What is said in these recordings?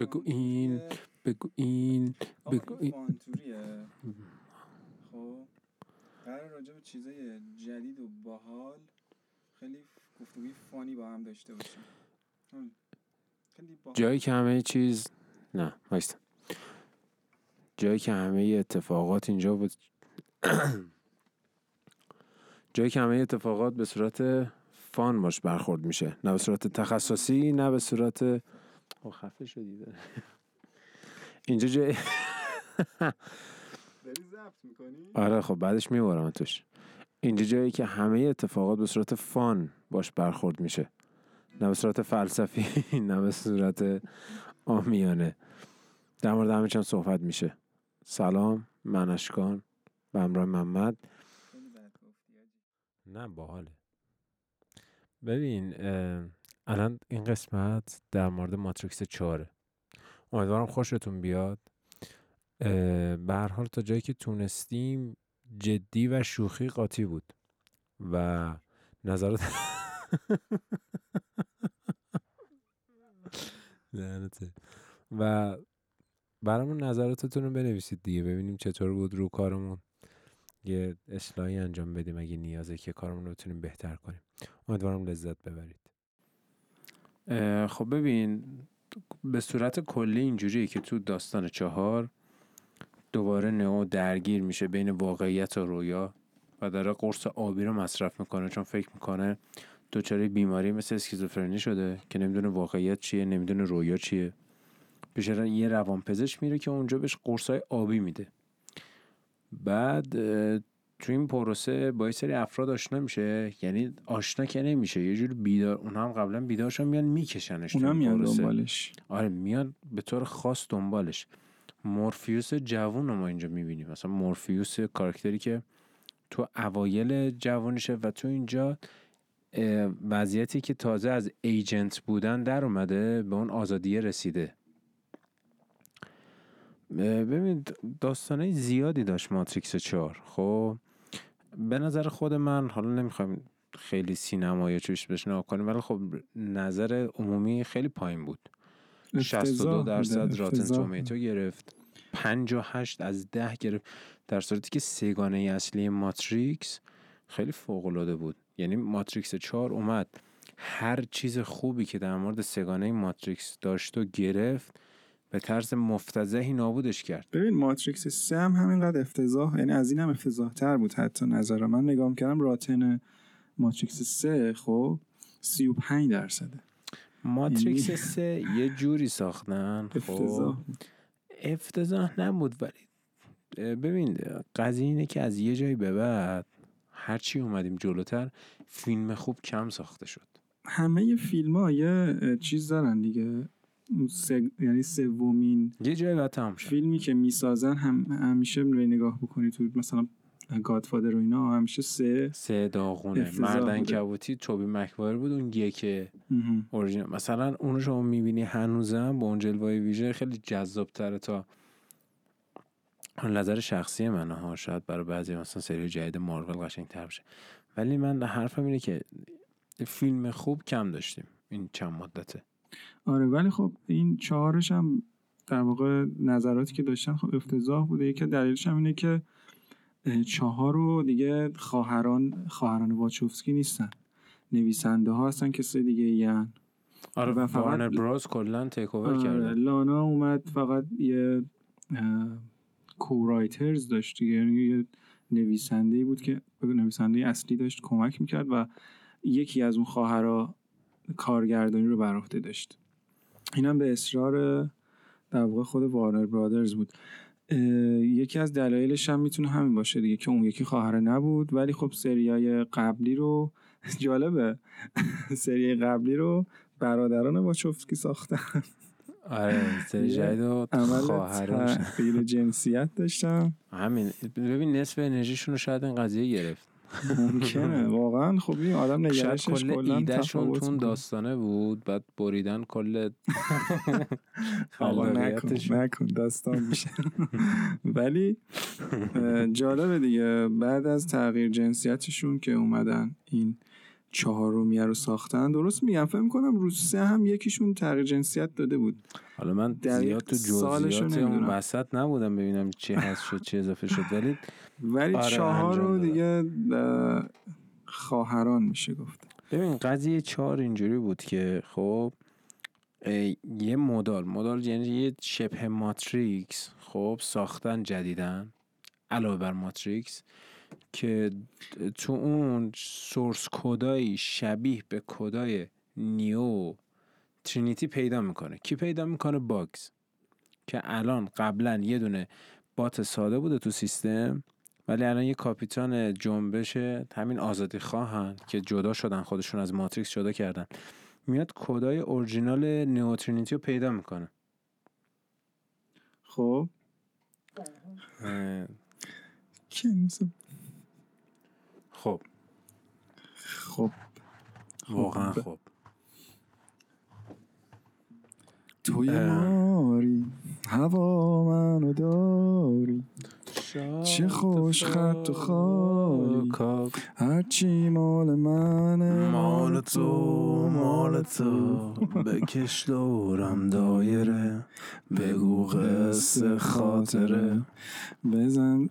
بگو این بگو این بگو این. فانتوریه. خب. قرار راجع به چیزای جدید و باحال خیلی گفتگوی فانی با هم داشته باشیم. جایی که همه چیز نه وایستا. جایی که همه اتفاقات اینجا بود جایی که همه اتفاقات به صورت فان باش برخورد میشه. نه به صورت تخصصی نه به صورت او خفه شدی داره. اینجا جای داری ضبط می‌کنی؟ آره خب بعدش میبارم توش. اینجا جایی که همه اتفاقات به صورت فان باش برخورد میشه. نه به صورت فلسفی نه به صورت آمیانه. در مورد همه چند صحبت میشه. سلام من اشکان به همراه محمد. نه باحاله. ببین اه، الان این قسمت در مورد ماتریکس چهاره. امیدوارم خوشتون بیاد. به هر حال تا جایی که تونستیم جدی و شوخی قاطی بود و نظرات. و برامون نظراتتون رو بنویسید دیگه ببینیم چطور بود رو کارمون. یه اصلاحی انجام بدیم اگه نیازه که کارمون رو بتونیم بهتر کنیم. امیدوارم لذت ببرید. خب ببین به صورت کلی اینجوریه که تو داستان چهار دوباره نئو درگیر میشه بین واقعیت و رویا و داره قرص آبی رو مصرف می‌کنه چون فکر می‌کنه دچار بیماری مثل اسکیزوفرنی شده که نمی‌دونه واقعیت چیه نمی‌دونه رویا چیه. پیش یه روانپزشک میره که اونجا بهش قرصای آبی میده. بعد تو این پروسه با یه سری افراد آشنا میشه. یعنی آشنا که نمیشه. یه جور بیدار اونها هم قبلا بیدارشون میان میکشنش اونا میان پروسه. دنبالش. آره میان به طور خاص دنبالش. مورفیوس جوون رو ما اینجا می‌بینیم. مثلا مورفیوس کاراکتری که تو اوایل جوانشه و تو اینجا وضعیتی که تازه از ایجنت بودن در اومده به اون آزادیه رسیده. اه، ببین داستانه زیادی داشت ماتریکس 4 خب به نظر خود من حالا نمی‌خوایم خیلی سینمایی چوش بهش نگاه کنیم ولی خب نظر عمومی خیلی پایین بود. 62 درصد راتن تومیتو گرفت. 58 از 10 گرفت. در صورتی که سگانه اصلی ماتریکس خیلی فوق العاده بود. یعنی ماتریکس 4 اومد. هر چیز خوبی که در مورد سگانه ماتریکس داشت و گرفت به طرز مفتضحی نابودش کرد. ببین ماتریکس 3 هم همینقدر افتضاح یعنی از این هم افتضاح تر بود. حتی نظر من نگاه کردم راتن ماتریکس 3 خب 35 درصده. ماتریکس یعنی- 3 یه جوری ساختن خب. افتضاح افتضاح نبود ولی ببین قضیه اینه که از یه جایی به بعد هرچی اومدیم جلوتر فیلم خوب کم ساخته شد. همه فیلم ها یه چیز دارن دیگه. اون سه- یعنی سومین یه جایی بعد تمام فیلمی که می‌سازن هم همیشه روی نگاه بکنی تو مثلا گادفادر و اینا همیشه سه سه داغونه. مردن. کبوتی توبی مکوایر بود اون یک مهم. اورجینال. مثلا اونو شما می‌بینی هنوزم با اون جلوه ویژه خیلی جذاب تره تا نظر شخصی منه ها. شاید برای بعضی مثلا سری جدید مارول قشنگ تر بشه. ولی من حرفم اینه که فیلم خوب کم داشتیم این چند مدته. آره ولی خب این چهارش هم در واقع نظراتی که داشتن خب افتضاح بوده. یکی از دلیلش هم اینه که چهار رو دیگه خواهران خواهران واچوفسکی نیستن. نویسنده ها هستن کسی دیگه این آره و فقط- وارنر براز کلا تیک اوور کرده. لانا اومد فقط یه کورایترز داشت دیگه. یعنی یه نویسنده بود که نویسنده اصلی داشت کمک می‌کرد و یکی از اون خواهرها کارگردانی رو بر عهده داشت. اینم به اصرار در واقع خود وارنر برادرز بود. یکی از دلایلش هم می‌تونه همین باشه دیگه که اون یکی خواهر نبود ولی خب سریای قبلی رو جالبه. سری قبلی رو برادران واچوفسکی ساختن. آره سری جدید و جنسیت داشتم همین. ببین نصف انرژیشون رو شاید این قضیه گرفت. ممکنه واقعا خب این آدم شاید نگرشش کل کلا ایدهشون تفاوت تو اون می‌کنه. داستانه بود بعد بریدن کل آقا نکن. نکن داستان میشه ولی جالبه دیگه بعد از تغییر جنسیتشون که اومدن این چهارمیه رو ساختن درست میگم فکر کنم روز سه هم یکیشون تغییر جنسیت داده بود حالا من زیاد تو جزئیات اون. وسط نبودم ببینم چی هست شد چی اضافه شد ولی ولی آره، چهار رو. دیگه اه، خواهران میشه گفت. ببین قضیه چهار اینجوری بود که خب یه مدال مدال یعنی یه شبه ماتریکس خب ساختن جدیدن علاوه بر ماتریکس که تو اون سورس کدایی شبیه به کدای نیو ترینیتی پیدا می‌کنه. کی پیدا می‌کنه؟ باگز که الان قبلا یه دونه بات ساده بوده تو سیستم. ولی الان یه کاپیتان جنبش همین آزادی خواهن که جدا شدن خودشون از ماتریکس جدا کردن. میاد کدای اورجینال نیوترینیتی رو پیدا می‌کنه. خب. خب. خب. واقعا ب- خب. توی. ماری هوا منو داری. چه خوش خط و خالی. هرچی مال منه مال تو مال تو. بکش دورم دایره. بگو قصه خاطره. بزن.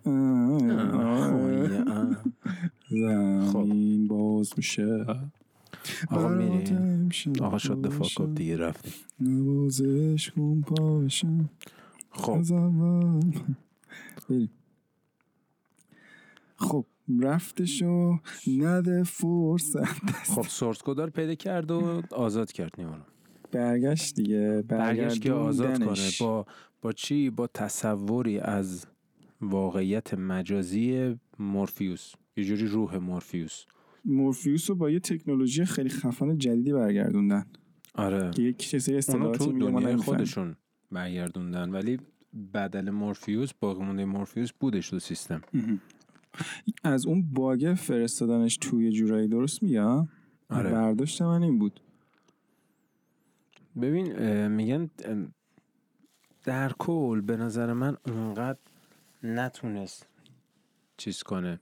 خب. زمین باز میشه. آقا میریم. آقا شد باشه. فاکاب دیگه رفتیم. نوازش کن پاشم خب. بریم خب رفتشو نده فرصت. خب سورس کد رو پیدا کرد و آزاد کرد نیورو برگشت دیگه برگشت که آزاد کنه. با با چی؟ با تصوری از واقعیت مجازی مورفیوس. یه جوری روح مورفیوس. مورفیوس رو با یه تکنولوژی خیلی خفن جدیدی برگردوندن. آره. که یک اونو اصطلاحاتی تو دنیای. خودشون برگردوندن. ولی بدل مورفیوس باقی مونده مورفیوس بودش تو سیستم. از اون باگ فرستادنش توی جورایی درست میگم آره. برداشت من این بود. ببین میگن در کل به نظر من اونقدر نتونست چیز کنه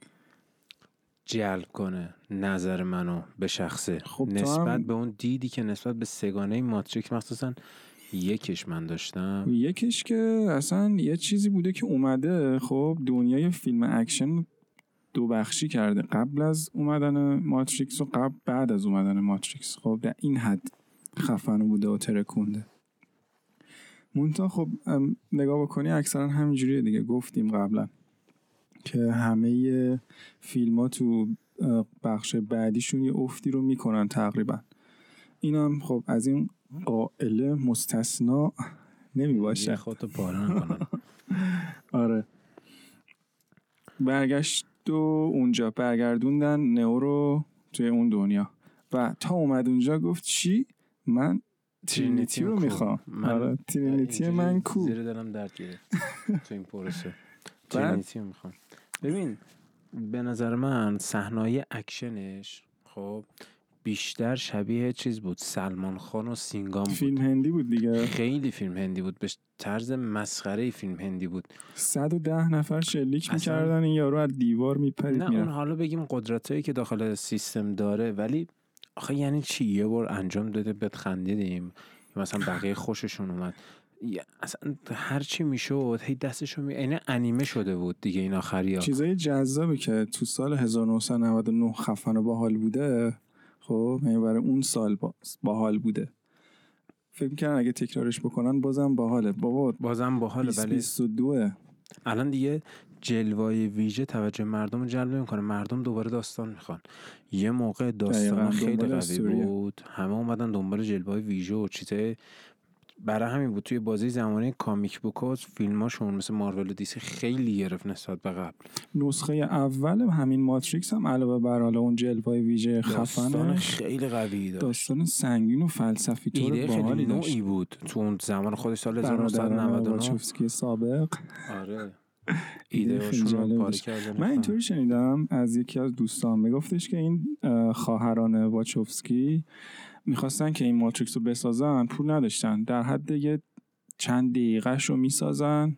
جلب کنه نظر منو به شخصه. خب نسبت هم- به اون دیدی که نسبت به سه‌گانه ماتریکس مخصوصا یکش من داشتم. یکیش که اصلا یه چیزی بوده که اومده. خب دنیای فیلم اکشن دو بخشی کرده. قبل از اومدن ماتریکس و قبل بعد از اومدن ماتریکس. خب در این حد خفن بوده و ترکونده. مونتا خب نگاه بکنی اکثرا همینجوریه دیگه. گفتیم قبلا که همه فیلم ها تو بخش بعدیشون یه افتی رو می‌کنن تقریبا. اینم خب از این قائله مستثنا نمی باشه خودتو پاره آره. برگشت و اونجا برگردوندن نئو رو توی اون دنیا. و تا اومد اونجا گفت چی؟ من ترینیتی رو. می‌خوام. آره ترینیتی من کو. زیر دلم درد گرفت تو این پروسه. بعد- ترینیتی رو می‌خوام. ببین به نظر من صحنه‌های اکشنش خب بیشتر شبیه چیز بود؟ سلمان خان و سینگام بود. فیلم هندی بود دیگه. خیلی فیلم هندی بود. به طرز مسخره فیلم هندی بود. 110 نفر شلیک اصلا- می‌کردن این یارو از دیوار میپرید نه اون حالا بگیم قدرتایی که داخل سیستم داره ولی آخه یعنی چی؟ یه بار انجام داده بهت خندیدیم مثلا بقیه خوششون اومد. اصلا هر چی می‌شد هی دستشو می عین انیمه شده بود دیگه این آخری ها چیزای جذابی که تو سال 1999 خفن و باحال بوده خب یعنی برای اون سال با- باحال بوده. فکر می‌کردن اگه تکرارش بکنن بازم باحاله. بابا بازم باحاله ولی 2022 الان دیگه جلوای ویژه توجه مردم رو جلب نمی‌کنه. مردم دوباره داستان می‌خوان. یه موقع داستان خیلی قوی. بود. همه اومدن دنبال جلوه ویژه و چیزای برای همین بود توی بازی زمانی کامیک بوکا فیلماشون مثل مارول و دیسی خیلی گرفت نسبت به قبل. نسخه اول همین ماتریکس هم علاوه بر حالا اون جلوه ویژه خفنش خیلی قوی داشت. داستان سنگین و فلسفی طور ایده خیلی نوعی بود. تو اون زمان خودش سال برادران 1999 واچوفسکی سابق. آره. ایده ایده خیلی رو جالب پاره داشت. کردن. من اینطوری شنیدم از یکی از دوستان میگفتش که این اه، خواهران واچوفسکی می‌خواستن که این ماتریکس رو بسازن پول نداشتن. در حد یه چند دقیقهش رو می‌سازن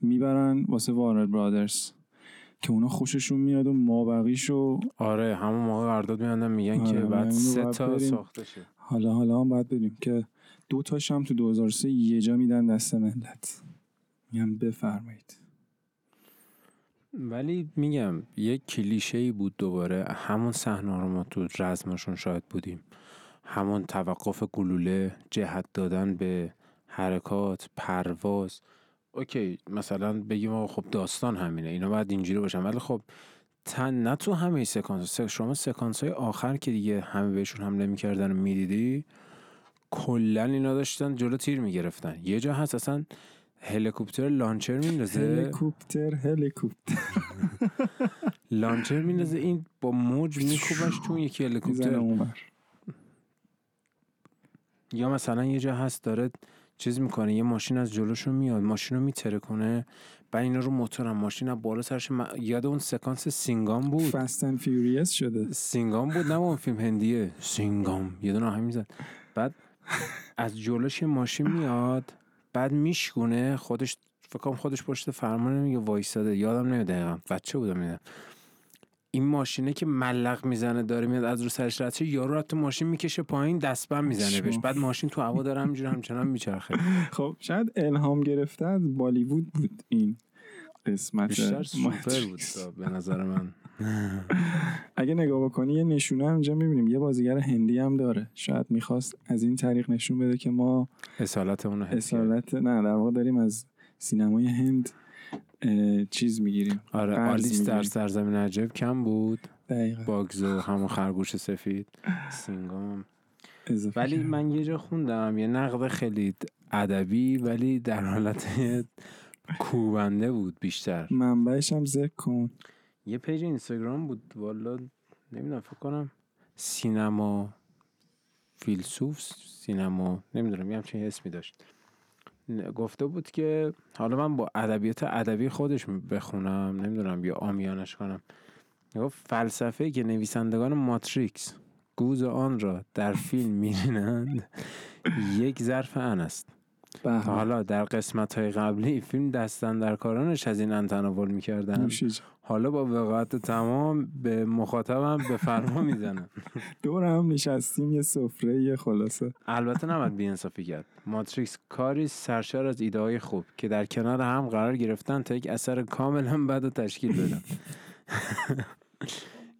می‌برن واسه وارنر برادرز که اونا خوششون میاد و ما بقیشو آره همون موقع قرارداد میاندن میگن که آره، بعد اینو سه تا. ساخته شه. حالا حالا هم باید بریم که دو تاش هم تو 2003 یه جا میدن دست ملت میگم بفرمایید. ولی میگم یک کلیشه ای بود دوباره. همون صحنه رو ما تو رزمشون شاید بودیم. همون توقف گلوله جهت دادن به حرکات پرواز. اوکی مثلا بگیم آقا خب داستان همینه اینا باید اینجوری باشن. ولی خب تن نه تو همه سکانس شما سکانس های آخر که دیگه همه بهشون حمله می‌کردن و می‌دیدی کلا اینا داشتن جلو تیر می‌گرفتن. یه جا هست اصلا هلیکوپتر لانچر میندازه. هلیکوپتر هلیکوپتر. launcher میندازه این با موج می‌کوبتش تو یکی هلیکوپتر. یا مثلا یه جا هست داره چیز می‌کنه یه ماشین از جلوشون میاد ماشین رو می‌ترکونه بعد اینا رو موتورم ماشین از بالا سرش م- یاد اون سکانس سینگام بود. Fast and Furious شده. سینگام بود نه اون فیلم هندیه. سینگام. یه دونه آهنگ می‌زد بعد از جلوش یه ماشین میاد بعد میشکونه. خودش فکر کنم خودش پشت فرمان میگه وایساده. یادم نمیاد دقیقا. بچه بودم میدم این ماشینه که ملق می‌زنه داره میاد از رو سرش رد یارو رو تو ماشین می‌کشه پایین دستبند می‌زنه بهش. بعد ماشین تو هوا داره همینجوری همچنان میچرخه خب شاید الهام گرفته از بالیوود بود این قسمت بیشتر سوپر بود به نظر من اگه نگاه بکنی یه نشونه هم اینجا می‌بینیم یه بازیگر هندی هم داره شاید می‌خواست از این طریق نشون بده که ما اصالت اون رو حس کرد. اصالت نه در واقع داریم از سینمای هند چیز می‌گیریم. آره آلیس در. سرزمین عجایب کم بود. دقیقا. باگز و همون خرگوش سفید. سینگام. ولی. من یه جا خوندم یه نقد خیلی ادبی ولی در حالت کوبنده بود بیشتر. منبعش هم ذکر کن. یه پیج اینستاگرام بود والا نمی‌دونم فکر کنم سینما فیلسوف سینما نمی‌دونم یه همچین اسمی داشت. گفته بود که حالا من با ادبیات ادبی خودش بخونم نمی‌دونم یا آمیانش کنم. گفت فلسفه که نویسندگان ماتریکس گوز آن را در فیلم میرینند یک ظرف ان است. حالا در قسمت های قبلی فیلم دستن در کارانش از این ان تناول می‌کردن. حالا با وقاعت تمام به مخاطبم به فرما می‌زنن دور هم نشستیم یه سفره یه خلاصه. البته نباید بیانصافی کرد. ماتریکس کاری سرشار از ایده های خوب که در کنار هم قرار گرفتن تا یک اثر کاملا بد و تشکیل بدن.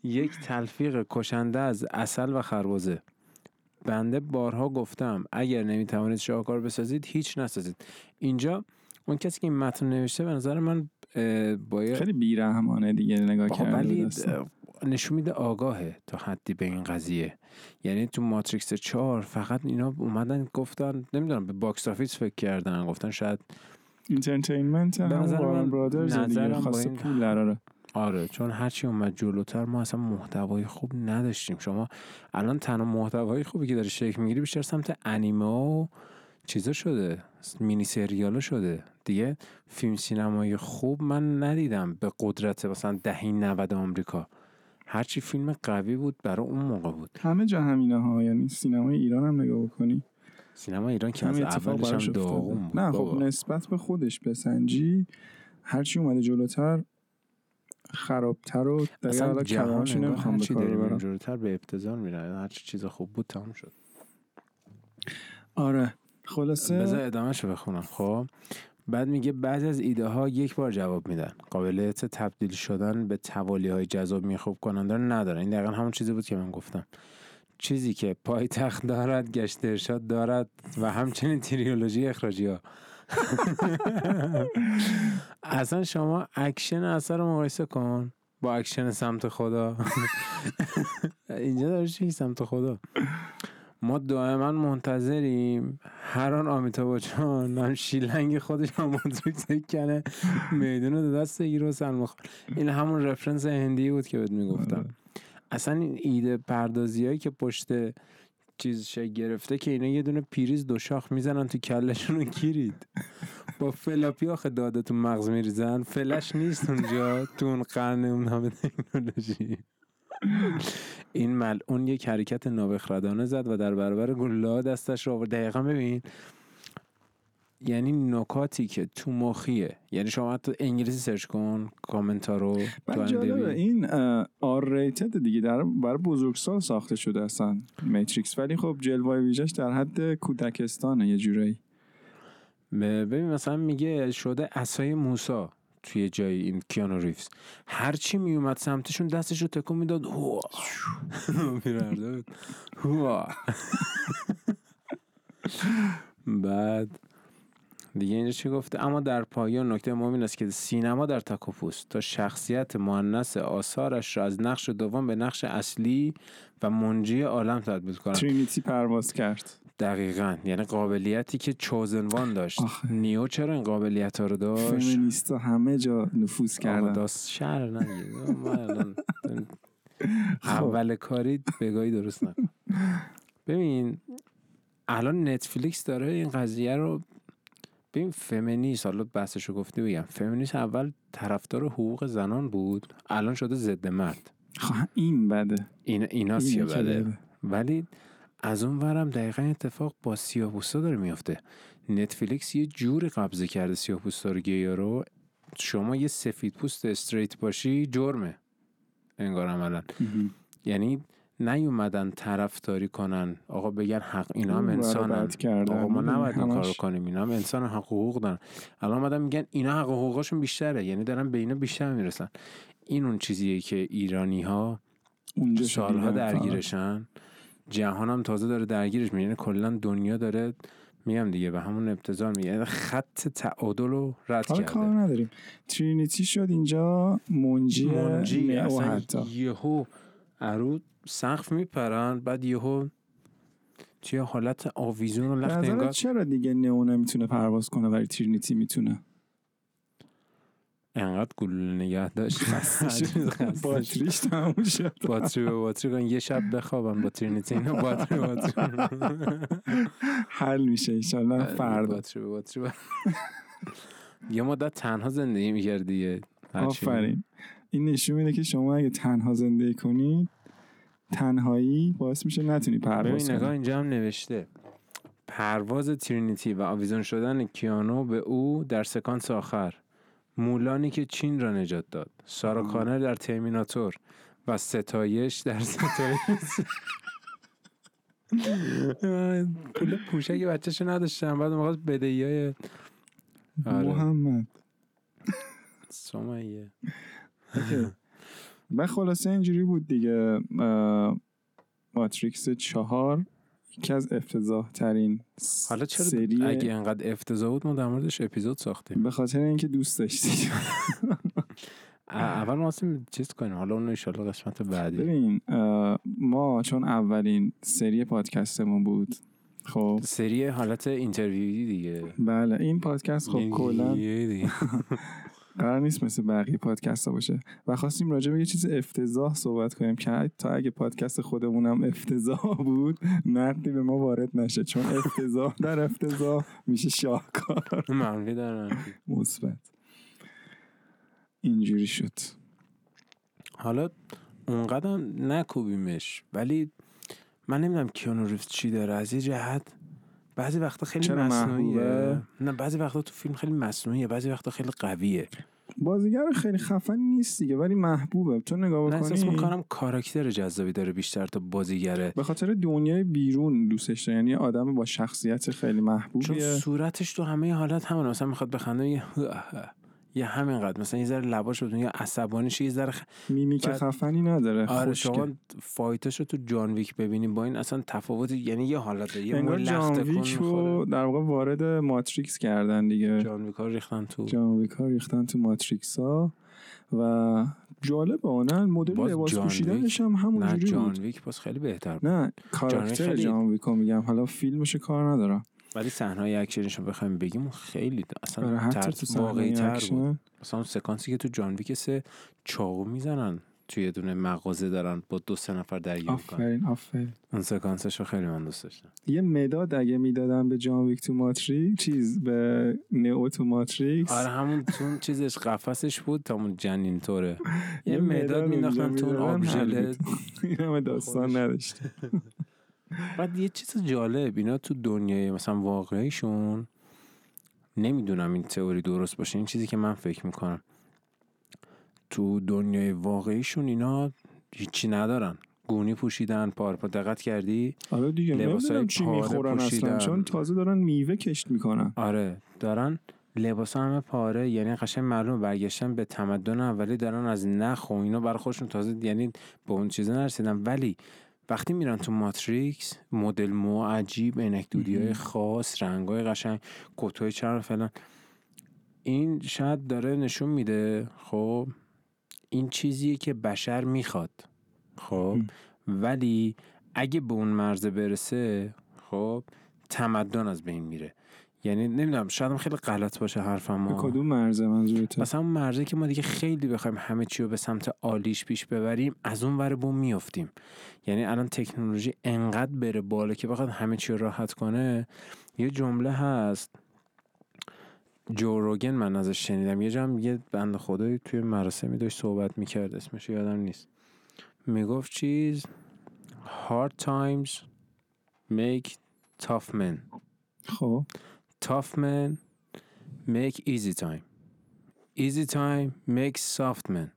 یک تلفیق کشنده از اصل و خربزه بنده بارها گفتم اگر نمی‌توانید شاهکار بسازید هیچ نسازید. اینجا اون کسی که این متن نوشته به نظر من باید خیلی بیرحمانه دیگه نگاه کرده ولی. نشون میده آگاهه تا حدی به این قضیه. یعنی تو ماتریکس 4 فقط اینا اومدن گفتن نمی‌دونم به box office فکر کردن گفتن شاید entertainment به هم نظر من برادرز دیگه این- پول آره چون هرچی اومد جلوتر ما اصلا محتوای خوب نداشتیم. شما الان تنها محتوای خوبی که داره شکل می‌گیره بیشتر سمت انیمه و چیزا شده مینی سریالا شده. دیگه فیلم سینمایی خوب من ندیدم به قدرت مثلا دهه 90 آمریکا. هرچی فیلم قوی بود برای اون موقع بود. همه جا همینه ها یعنی سینمای ایران هم نگاه بکنی. سینما ایران که از اولش هم. داغون نه خب بابا. نسبت به خودش بسنجی هرچی اومده جلوتر خرابتر و دیگه حالا انگار نمی‌خوام به کار داریم ببرم. جلوتر به ابتذال میره هرچی چیز خوب بود تمام شد. آره. خلاصه بذار ادامهش بخونم خب. بعد میگه بعضی از ایده ها یک بار جواب میدن. قابلیت تبدیل شدن به توالی های جذاب میخکوب کننده رو ندارن این دقیقا همون چیزی بود که من گفتم. چیزی که پایتخت دارد گشت ارشاد دارد و همچنین تریولوژی اخراجی ها اصلا شما اکشن اثر رو مقایسه کن با اکشن سمت خدا. اینجا داره چی؟ سمت خدا. ما دائما منتظریم. هر آن آمیتا بچان هم شیلنگ خودش هم کنه میدون رو دست بگیره و. این همون رفرنس هندی بود که بهت می‌گفتم. اصلا این ایده پردازی هایی که پشت چیز گرفته که اینا یه دونه پیریز دو شاخ می‌زنن تو کلشون رو گیرید. با فلاپی آخه داده تو مغز میریزن. فلش نیست اونجا. تو اون قرن اون همه تکنولوژی. این ملعون یک حرکت نابخردانه زد و در برابر گلوله دستش رو آورد. دقیقا ببین یعنی نکاتی که تو مخیه. یعنی شما حتی انگلیسی سرچ کن کامنت ها رو جالبه. این R rated دیگه در برای بزرگسال ساخته شده اصلا Matrix ولی خب جلوه ویژش در حد کودکستانه یه جورایی. ببین مثلا میگه شده اسای موسا. توی جای این کیانو ریوز. هر چی میومد سمتشون دستش رو تکون می‌داد. هوا. می‌رفت بود. هوا. بعد دیگه اینجا چی گفته؟ اما در پایان نکته مهم این است که سینما در تک و پوست تا شخصیت مؤنث آثارش را از نقش دوم به نقش اصلی و منجی عالم تبدیل کند. ترینیتی پرواز کرد. دقیقا. یعنی قابلیتی که چوزنوان داشت. آخه. نیو چرا این قابلیت ها رو داشت؟ فمینیستا همه جا نفوذ کردن. داست شهر الان خب. اول کاری بگاهی درست نکن. ببین الان نتفلیکس داره این قضیه رو ببین فمینیست حالا بحثشو گفتی بگم. فمینیست اول طرفدار حقوق زنان بود. الان شده ضد مرد. خب این بده. این اینا سیه بده. ولی از اون ورم دقیقا اتفاق با سیاه‌پوستا داره میفته نتفلیکس یه جوری قبضه کرده سیاه‌پوستا رو گیا رو. شما یه سفید پوست استریت باشی جرمه. انگار عملا. یعنی نیومدن طرفداری کنن. آقا بگن حق اینا هم انسانن. آقا ما نباید این کارو کنیم. اینا هم انسان حق حقوق دارن. الان اومدن میگن اینا حق حقوقشون بیشتره. یعنی دارن به اینا بیشتر می‌رسن. این اون چیزیه که ایرانی ها سالها. درگیرشن. جهان هم تازه داره درگیرش میشه یعنی کلا دنیا داره میگم دیگه به همون ابتذال میگه. یعنی خط تعادل رو رد حالا کار کرده نداریم. ترینیتی شد اینجا منجی, منجی اصلا یهو ارو سقف میپرن. بعد یهو توی حالت آویزون و لخت انگار چرا دیگه نئو نمی‌تونه پرواز کنه ولی ترینیتی می‌تونه؟ انقدر گلوله نگه داشت. باتریش تموم شد. باتری به باتری کن یه شب بخوابم با ترینیتی اینا باتری باتری حل میشه ایشالله فردا. باتری به باتری یه مدت تنها زندگی می‌کردی آفرین. این نشون میده که شما اگه تنها زندگی کنید تنهایی باعث میشه نتونی پرواز ببین نگاه کنی اینجا هم نوشته. پرواز ترینیتی و آویزون شدن کیانو به او در سکانس آخر. مولانی که چین را نجات داد سارا. کانر در ترمیناتور و ستایش در ستایش پول پوشک بچهشو نداشتم بعد می‌خواست بدهی های آره. محمد سمیه. و خلاصه اینجوری بود دیگه ماتریکس چهار یکی از افتضاح ترین حالا چرا سری اگه انقدر افتضاح بود ما در موردش اپیزود ساختیم. به خاطر اینکه دوست داشتی اول ما چیز کنیم. حالا اون انشالله قسمت بعدی. ببین ما چون اولین سری پادکستمون بود خب. سری حالت اینترویوی دیگه. بله این پادکست خب کلا. قرار نیست مثل بقیه پادکست ها باشه. و خواستیم راجع به یه چیز افتضاح صحبت کنیم که تا اگه پادکست خودمونم افتضاح بود نقدی به ما وارد نشه. چون افتضاح در افتضاح میشه شاهکار. منفی دارن مثبت. اینجوری شد. حالا اونقدر نکوبیمش ولی من نمی‌دونم کیانو ریفز چی داره. از یه جهت بعضی وقتا خیلی مصنوعیه؟ نه بعضی وقتا تو فیلم خیلی مصنوعیه بعضی وقتا خیلی قویه. بازیگر خیلی خفن نیست دیگه ولی محبوبه. تو نگاه من احساس بکنی؟ می‌کنم کاراکتر جذابی داره بیشتر تا بازیگره به خاطر دنیای بیرون دوستش داره یعنی آدم با شخصیت خیلی چون محبوبیه. صورتش تو همه حالت همونه. مثلا می‌خواد بخنده یه یه همینقدر. مثلا یه ذره لباش رو یا عصبانیش یه ذره خ- میمیک بعد- خفنی نداره آره. شما fight ش رو تو جان ویک ببینیم با این اصلا تفاوت یعنی یه حالته یه انگار جان ویک رو. در واقع وارد ماتریکس کردن دیگه. جان ویک ها ریختن تو جان ویک ها ریختن تو ماتریکس ها و جالب آنن مدل لباس پوشیدنش هم نه همونجوری جان ویک باز خیلی بهتر بود. نه کاراکتر جان ویک میگم. حالا فیلمش کار ندارم. ولی صحنه های اکشنش رو بخوایم بگیم خیلی آره اصلا ترس تو صحنه واقعی تر بود. مثلا سکانسی که تو جان ویک سه چاقو می‌زنن توی یه دونه مغازه دارن با دو سه نفر درگیر می‌کنن. آفرین آفرین. اون سکانسش رو خیلی من دوست داشتم. یه مداد اگه می‌دادن به جان ویک تو ماتریکس چیز به نئو تو ماتریکس. آره همون تو چیزش قفسش بود تا اون جنین طوره یه مداد مینداختن تو اون همه داستان خودش. بعد یه چیز جالب اینا تو دنیای مثلا واقعیشون نمی‌دونم این تئوری درست باشه. این چیزی که من فکر می‌کنم. تو دنیای واقعیشون اینا هیچی ندارن. گونی پوشیدن پارپا دقت کردی؟ آره دیگه لباسای چی می‌خورن اصلا. چون تازه دارن میوه کشت می‌کنن. آره دارن لباس همه پاره یعنی قشنگ معلومه برگشتن به تمدن اولی دارن از نخ و اینا برای خودشون تازه یعنی به اون چیزا نرسیدن. ولی وقتی میرن تو ماتریکس مدل مو عجیب عینک دودی های. خاص رنگ های قشنگ کتای چرم فلان این شاید داره نشون میده خب این چیزیه که بشر می‌خواد خب. ولی اگه به اون مرزه برسه خب تمدن از بین میره. یعنی نمی‌دونم شاید خیلی غلط باشه حرفم به ها. کدوم مرزه منظورته؟ مثلا اون مرزه که ما دیگه خیلی بخوایم همه چی رو به سمت عالیش پیش ببریم از اون ور بوم میفتیم یعنی الان تکنولوژی انقدر بره بالا که بخواد همه چی رو راحت کنه. یه جمله هست. جو روگن من ازش شنیدم. یه جمع یه بند خدایی توی مراسمی داشت صحبت می‌کرد اسمش یادم نیست. می‌گفت چیز؟ Hard times make tough men. خب. Tough men make easy time. Easy time makes soft men.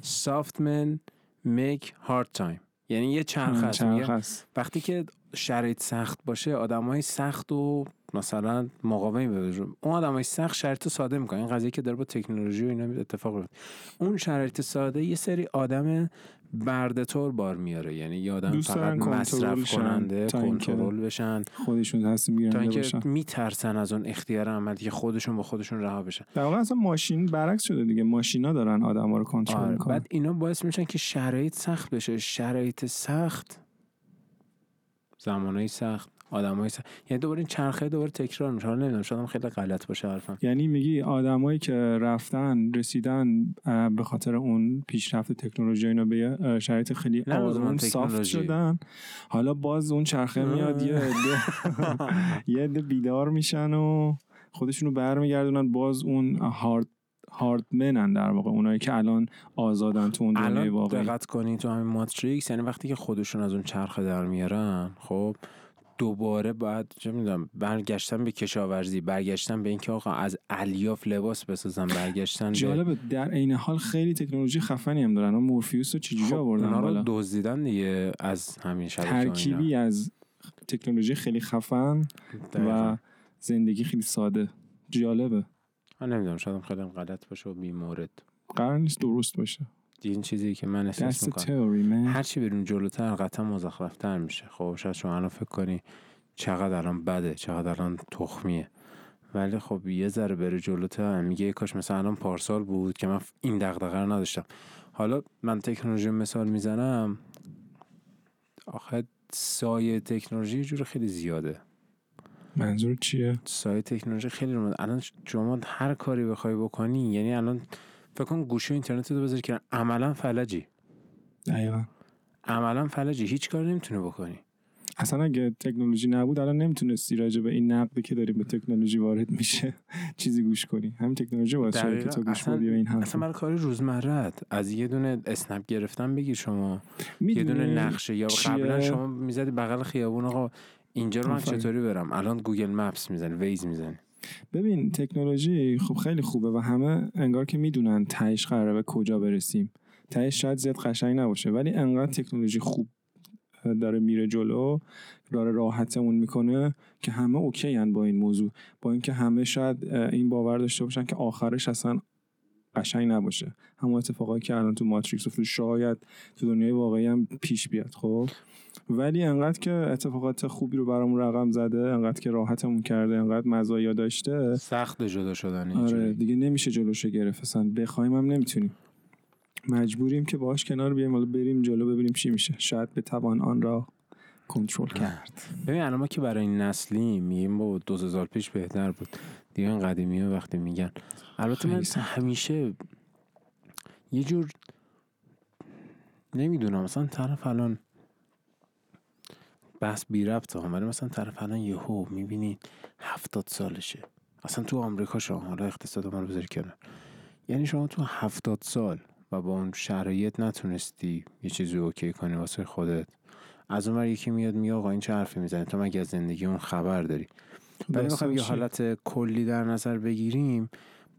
Soft men make hard time. یعنی یه چرخ هست میگه وقتی که شرایط سخت باشه آدمای سخت و مثلا مقاومی بهشون اون آدمای سخت شرایط ساده می‌کنن این قضیه که داره با تکنولوژی و اینا اتفاق میفته اون شرایط ساده یه سری آدم برده‌طور بار میاره. یعنی دوست فقط مصرف کننده تا کنترل بشن. خودشون تصمیم تا گیرنده اینکه میترسن از اون اختیار عملی که خودشون با خودشون رها بشن. در واقع اصلا ماشین برعکس شده دیگه. ماشینا دارن آدما رو کنترل آره. می‌کنن. بعد اینا باعث میشن که شرایط سخت بشه. شرایط سخت زمانهای سخت. آدمای سخت یعنی دوباره این چرخه دوباره تکرار میشه. حالا نمی‌دونم شاید هم خیلی غلط باشه حرفم. یعنی میگی آدمایی که رفتن رسیدن به خاطر اون پیشرفت تکنولوژی اینا به شرایط خیلی آروم سافت. شدن حالا باز اون چرخه میاد یه یه بیدار میشن و خودشونو برمیگردونن. باز اون هارد هارد منن در واقع اونایی که الان آزادن تو اون دنیای واقعی. دقت کنی تو همین ماتریکس یعنی وقتی که خودشون از اون چرخه در میارن خب دوباره باید چه می‌دونم برگشتن به کشاورزی برگشتن به اینکه آقا از الیاف لباس بسازن برگشتن به جالبه در عین حال خیلی تکنولوژی خفنی هم دارن. اون مورفیوس رو چجوری خب آوردن اونا رو دزدیدن دیگه از همین. ترکیبی از تکنولوژی خیلی خفن دقیقاً. و زندگی خیلی ساده. جالبه. من نمی‌دونم شاید خیلی غلط باشه و بیمورد. قرار نیست درست باشه. این چیزی که من احساس می‌کنم. من هرچی بریم جلوتر قطعا مزخرفتر میشه. خب شاید شما الان فکر کنی چقدر الان بده چقدر الان تخمیه. ولی خب یه ذره بره جلوتر میگه کاش مثلا الان پارسال بود که من این دغدغه رو نداشتم. حالا من تکنولوژی مثال می‌زنم. آخه سایه تکنولوژی جور خیلی زیاده. منظور چیه؟ سایه تکنولوژی خیلی رو الان شما هر کاری بخوای بکنی یعنی الان فکر کن گوشی و اینترنت رو بذاری که عملا فلجی. دقیقا. عملا فلجی. هیچ کاری نمی‌تونه بکنی. اصلا اگه تکنولوژی نبود الان نمی‌تونستی راجع به این نقدی که داریم به تکنولوژی وارد میشه چیزی گوش کنی. همین تکنولوژی باعث شده که. تو گوش بدی این حرف اصلا برای کار روزمرت از یه دونه اسنپ گرفتن بگیر شما. یه دونه نقشه. یا؟ قبلا شما می‌زدی بغل خیابون آقا اینجا رو من. چطوری برم؟ الان Google Maps می‌زنی Waze می‌زنی. ببین تکنولوژی خب خیلی خوبه و همه انگار که می‌دونن تهش قراره به کجا برسیم. تهش شاید زیاد قشنگ نباشه ولی انقدر تکنولوژی خوب داره میره جلو داره راحتمون می‌کنه که همه okay ن با این موضوع. با اینکه همه شاید این باور داشته باشن که آخرش اصلا قشنگ نباشه. همون اتفاقایی که الان تو ماتریکس افتاد شاید تو دنیای واقعی هم پیش بیاد خب؟ ولی انقدر که اتفاقات خوبی رو برامون رقم زده انقدر که راحتمون کرده انقدر مزایا داشته. سخت جدا شدن آره دیگه نمیشه جلوشو گرفت. اصلا بخوایم هم نمی‌تونیم. مجبوریم که باهاش کنار بیایم حالا بریم جلو ببینیم چی میشه. شاید بتوان آن را کنترل کرد. ببین الان ما که برای این نسلی میگیم با دو سه سال پیش بهتر بود. دیگه این قدیمی ها وقتی میگن. البته من. همیشه یه جور نمی‌دونم مثلا طرف الان بحث بی ربط ها ولی مثلا طرف الان یهو می‌بینی هفتاد سالشه. اصلا تو آمریکا شما حالا اقتصاد ما رو بذاری کنار. یعنی شما تو هفتاد سال و با اون شرایط نتونستی یه چیزی اوکی کنی واسه خودت. از اون یکی میاد میگه آقا این چه حرفی می‌زنی؟ تو مگه از زندگی اون خبر داری؟ ولی بخوایم یه؟ حالت کلی در نظر بگیریم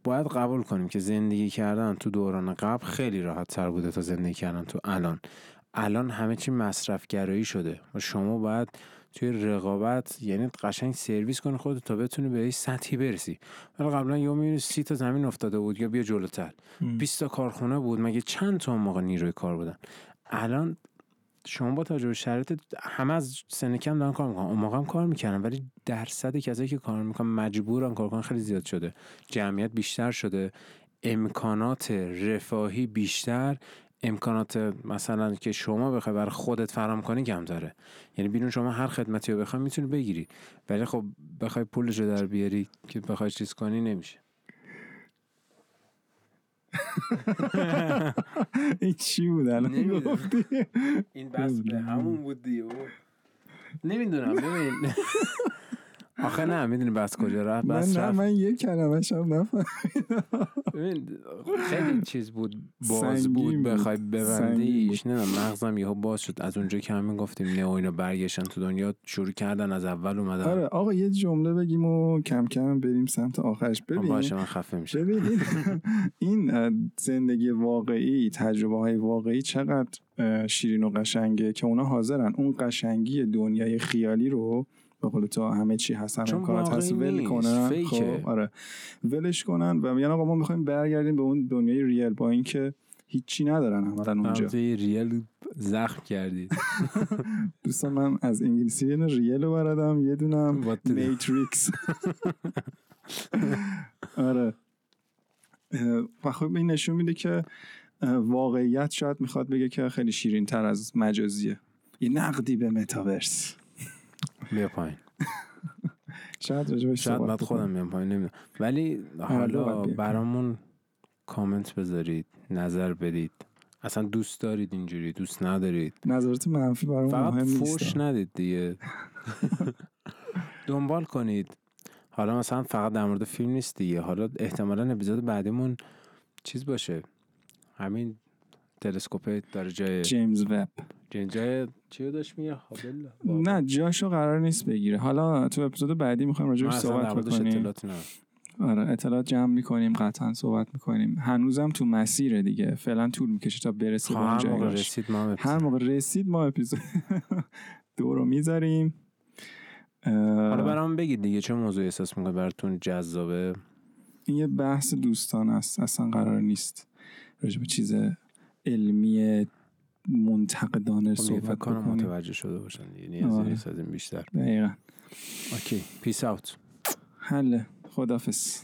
باید قبول کنیم که زندگی کردن تو دوران قبل خیلی راحت تر بوده تا زندگی کردن تو الان الان همه چی مصرفگرایی شده و شما باید توی رقابت یعنی قشنگ سرویس کنی خودت تا بتونی به یه سطحی برسی ولی قبلا یا می‌بینی سی تا زمین افتاده بود یا بیا جلوتر م. 20 تا کارخونه بود مگه چند تا موقع نیروی کار بودن الان شما با توجه به شرایط همه از سن کم دارن کار می‌کنن. اون موقع هم کار می‌کنن ولی درصد کسایی که کار می‌کنن مجبورن کار کنن خیلی زیاد شده. جمعیت بیشتر شده. امکانات رفاهی بیشتر. امکانات مثلا که شما بخوای برای خودت فراهم کنی کمتره. یعنی بیرون شما هر خدمتی رو بخوای می‌تونی بگیری. ولی خب بخوای پولش رو در بیاری که بخوای چیز کنی نمیشه. این چی بود الان. گفتی؟ این بس به همون بود دیگه. نمی‌دونم ببین. آخه نه می‌دونی بس کجا رفت؟ من بس نه رفت. من یه کلمه شم نفهم ببین خیلی چیز بود باز بود. بخوای ببندیش. نه مغزم یهو باز شد. از اونجا که همین گفتیم نه اینا برگشتن تو دنیا شروع کردن از اول اومدن. آره آقا یه جمله بگیم و کم کم بریم سمت آخرش. آه، ببین باشه من خفه میشه ببین این, زندگی واقعی تجربه های واقعی چقدر شیرین و قشنگه که اونا حاضرن. اون قشنگی دنیای خیالی رو به قول تو همه چی هستن امکانات هست ول کنن. خب آره. ولش کنن و میگن آقا ما می‌خوایم برگردیم به اون دنیای real با اینکه هیچی ندارن عملا اونجا. real زخم کردید. دوستان من از انگلیسی یه real رو بردم یه دونم Matrix آره. و خب این نشون میده که واقعیت شاید می‌خواد بگه که خیلی شیرین تر از مجازیه. یه نقدی به متاورس. بیا پایین. شاید راجبش شاید بعد خودم. بیام پایین نمی‌دونم. ولی باید حالا برامون کامنت بذارید نظر بدید. اصلا دوست دارید اینجوری دوست ندارید. نظرات منفی برای فقط مهم فوش ندید دیگه. دنبال کنید. حالا مثلا فقط در مورد فیلم نیست دیگه. حالا احتمالا اپیزود بعدیمون چیز باشه. همین تلسکوپ داره جای جیمز وب. جای چی داشت میگه؟ هابل نه جاشو قرار نیست بگیره. حالا تو اپیزود بعدی می‌خوایم در صحبت بکنیم. آره اطلاعات جمع می‌کنیم قطعا صحبت می‌کنیم. هنوزم تو مسیره دیگه. فعلا طول می‌کشه تا برسه به خب، اون هر موقع. رسید ما هم هر موقع رسید ما اپیزود دو رو می‌ذاریم. حالا برام بگید دیگه چه موضوعی احساس می‌کنه براتون جذابه؟ این یه بحث دوستان است. اصلا قرار نیست راجع به چیز علمی منتقدانه خب صحبت کنم متوجه شده باشن. نیست از این بیشتر. دقیقا. اوکی پیس اوت حله خدافز